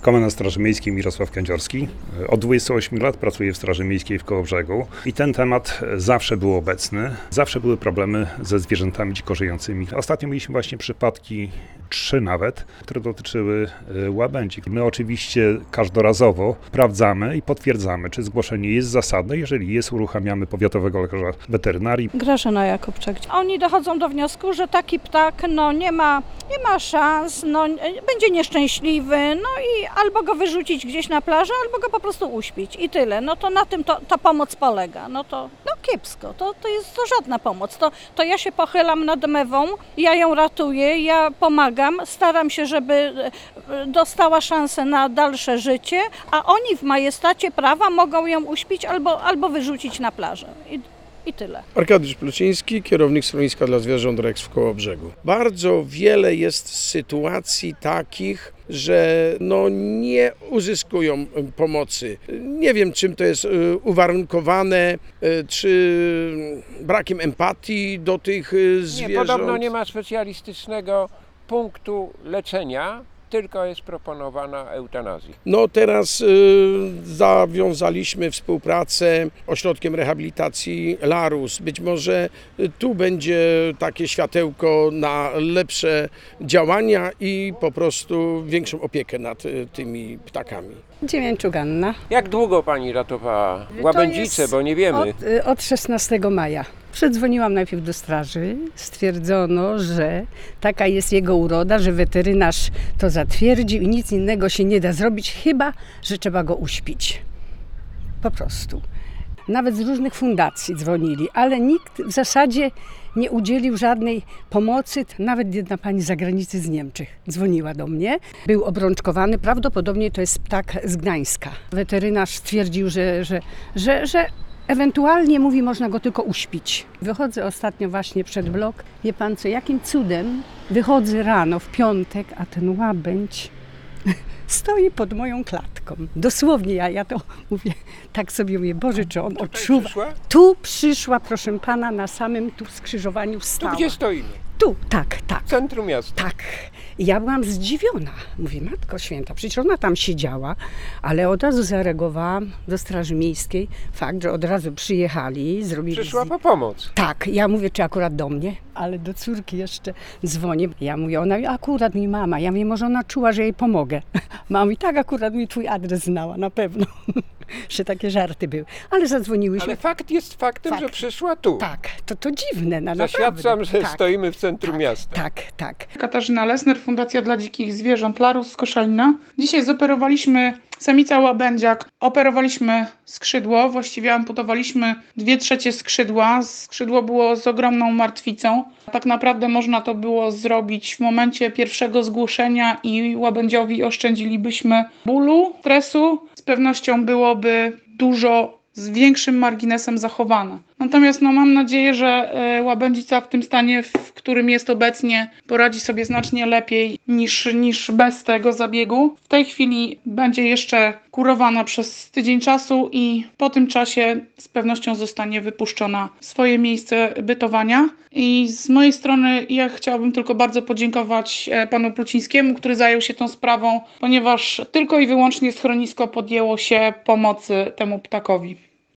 Komendant Straży Miejskiej Mirosław Kędziorski. Od 28 lat pracuję w Straży Miejskiej w Kołobrzegu i ten temat zawsze był obecny. Zawsze były problemy ze zwierzętami dziko żyjącymi. Ostatnio mieliśmy właśnie przypadki, trzy nawet, które dotyczyły e, łabędzi. My oczywiście każdorazowo sprawdzamy i potwierdzamy, czy zgłoszenie jest zasadne. Jeżeli jest, uruchamiamy powiatowego lekarza weterynarii. Grażyna Jakubczak. Oni dochodzą do wniosku, że taki ptak no, nie, ma, nie ma szans, no, będzie nieszczęśliwy, no i albo go wyrzucić gdzieś na plażę, albo go po prostu uśpić i tyle. No to na tym to, ta pomoc polega. No to no kiepsko, to, to jest to żadna pomoc. To, to ja się pochylam nad mewą, ja ją ratuję, ja pomagam, staram się, żeby e, dostała szansę na dalsze życie, a oni w majestacie prawa mogą ją uśpić albo, albo wyrzucić na plażę. I, i tyle. Arkadiusz Pluciński, kierownik schroniska dla zwierząt Rex w Kołobrzegu. Bardzo wiele jest sytuacji takich, że no nie uzyskują y, pomocy. Nie wiem, czym to jest y, uwarunkowane, y, czy brakiem empatii do tych y, Nie, zwierząt. podobno nie ma specjalistycznego punktu leczenia, tylko jest proponowana eutanazja. No teraz y, zawiązaliśmy współpracę ośrodkiem rehabilitacji Larus. Być może y, tu będzie takie światełko na lepsze działania i po prostu większą opiekę nad y, tymi ptakami. Dziewięciu Ganna. Jak długo pani ratowała łabędzice, bo nie wiemy. Od, y, od 16 maja. Przedzwoniłam najpierw do straży. Stwierdzono, że taka jest jego uroda, że weterynarz to zatwierdził i nic innego się nie da zrobić, chyba że trzeba go uśpić. Po prostu. Nawet z różnych fundacji dzwonili, ale nikt w zasadzie nie udzielił żadnej pomocy. Nawet jedna pani z zagranicy z Niemczech dzwoniła do mnie. Był obrączkowany, prawdopodobnie to jest ptak z Gdańska. Weterynarz stwierdził, że, że, że, że ewentualnie mówi, można go tylko uśpić. Wychodzę ostatnio właśnie przed blok. Wie pan co, jakim cudem wychodzę rano w piątek, a ten łabędź stoi pod moją klatką. Dosłownie ja, ja to mówię, tak sobie mówię, Boże, czy on odczuwa. przyszła? Tu przyszła, proszę pana, na samym tu skrzyżowaniu Tu stała. gdzie stoimy? Tu, tak, tak. W centrum miasta. Tak. I ja byłam zdziwiona. Mówię, Matko Święta, przecież ona tam siedziała, ale od razu zareagowałam do Straży Miejskiej. Fakt, że od razu przyjechali, zrobili... Przyszła po pomoc. Tak, ja mówię, czy akurat do mnie, ale do córki jeszcze dzwonię. Ja mówię, ona akurat mi mama. Ja mówię, może ona czuła, że jej pomogę. Mama i tak akurat mi twój adres znała, na pewno. że takie żarty były. Ale zadzwoniłyśmy. Ale fakt jest faktem, Fakt. że przyszła tu. Tak, to, to dziwne, na Zaświadczam, naprawdę. że tak, stoimy w centrum tak, miasta. Tak, tak. Katarzyna Lesner, Fundacja dla Dzikich Zwierząt Larus z Koszalina. Dzisiaj zoperowaliśmy samica łabędziak, operowaliśmy skrzydło, właściwie amputowaliśmy dwie trzecie skrzydła. Skrzydło było z ogromną martwicą. Tak naprawdę można to było zrobić w momencie pierwszego zgłoszenia i łabędziowi oszczędzilibyśmy bólu, stresu. Z pewnością byłoby dużo z większym marginesem zachowane. Natomiast no, mam nadzieję, że e, łabędzica w tym stanie, w którym jest obecnie, poradzi sobie znacznie lepiej niż, niż bez tego zabiegu. W tej chwili będzie jeszcze kurowana przez tydzień czasu i po tym czasie z pewnością zostanie wypuszczona w swoje miejsce bytowania. I z mojej strony ja chciałabym tylko bardzo podziękować e, panu Plucińskiemu, który zajął się tą sprawą, ponieważ tylko i wyłącznie schronisko podjęło się pomocy temu ptakowi.